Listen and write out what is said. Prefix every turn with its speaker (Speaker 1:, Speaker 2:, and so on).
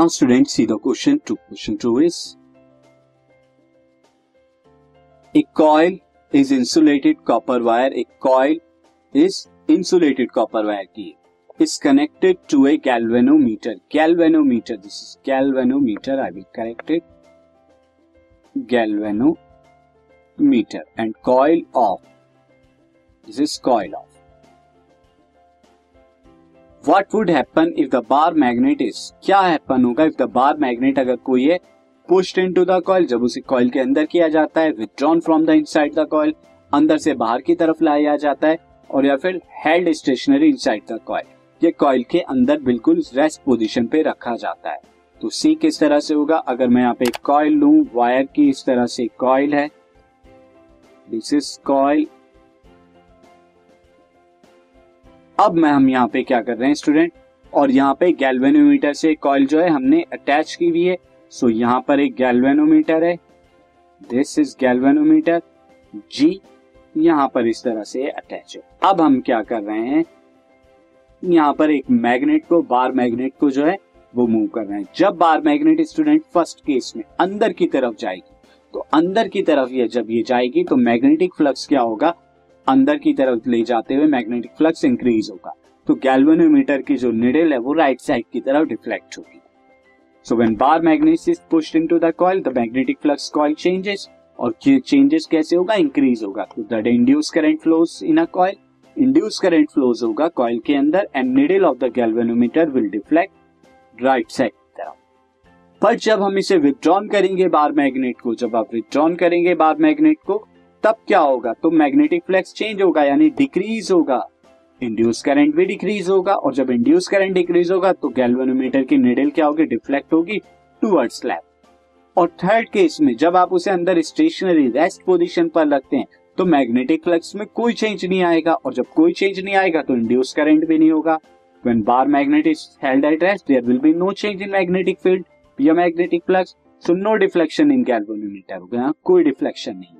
Speaker 1: Now, students, see the question 2. Question 2 is A coil is insulated copper wire. A coil is insulated copper wire key. connected to a galvanometer. Galvanometer, this is galvanometer. I will correct it. Galvanometer and coil of. This is coil of. What would happen if the bar magnet is? क्या happen होगा if the bar magnet अगर कोई है pushed into the coil जब उसे coil के अंदर किया जाता है withdrawn from the inside the coil अंदर से बाहर की तरफ़ लाया जाता है, और या फिर held stationary inside the coil ये कॉइल के अंदर बिल्कुल रेस्ट पोजीशन पे रखा जाता है। तो सी किस तरह से होगा? अगर मैं यहाँ पे कॉइल लू वायर की इस तरह से कॉइल है। दिस इज़ कॉइल अब मैं, हम यहाँ पे क्या कर रहे हैं स्टूडेंट और यहाँ पे गैल्वेनोमीटर से कॉइल जो है, हमने अटैच की हुई है। सो यहाँ पर एक गैल्वेनोमीटर है। दिस इज़ गैल्वेनोमीटर जी यहाँ पर इस तरह से अटैच है। अब हम क्या कर रहे हैं? यहाँ पर एक मैग्नेट को बार मैग्नेट को जो है, वो मूव कर रहे हैं। जब bar magnet student first case में अंदर की तरफ़ जाएगी तो अंदर की तरफ़ ये जब ये जाएगी तो मैग्नेटिक फ्लक्स क्या होगा? अंदर की तरफ़ ले जाते हुए मैग्नेटिक फ्लक्स इंक्रीज होगा। तो गैल्वेनोमीटर की जो निडल है, वो राइट साइड की तरफ़ डिफ्लेक्ट होगी। So when bar magnet is pushed into the coil the magnetic flux coil changes और चेंजेस कैसे होगा? इंक्रीज होगा। तो that induce current flows in a coil induce current flows होगा कॉइल के अंदर and needle of the galvanometer will deflect right side पर जब हम इसे विथड्रॉन करेंगे बार मैग्नेट को, जब आप विथड्रॉन करेंगे बार मैग्नेट को तब क्या होगा? तो मैग्नेटिक फ्लक्स चेंज होगा, यानी डिक्रीज होगा। इंड्यूस करंट भी डिक्रीज होगा और जब इंड्यूस करंट डिक्रीज होगा तो गैल्वेनोमीटर की निडल क्या होगी? डिफ्लेक्ट होगी टूवर्ड स्लैब और थर्ड केस में, जब आप उसे अंदर स्टेशनरी रेस्ट पोजीशन पर रखते हैं तो मैग्नेटिक फ्लक्स में कोई चेंज नहीं आएगा और जब कोई चेंज नहीं आएगा तो इंड्यूस करंट भी नहीं होगा। When bar magnet is held at rest, there will be no change in magnetic field या magnetic flux, so no deflection in galvanometer होगा कोई डिफ्लेक्शन नहीं।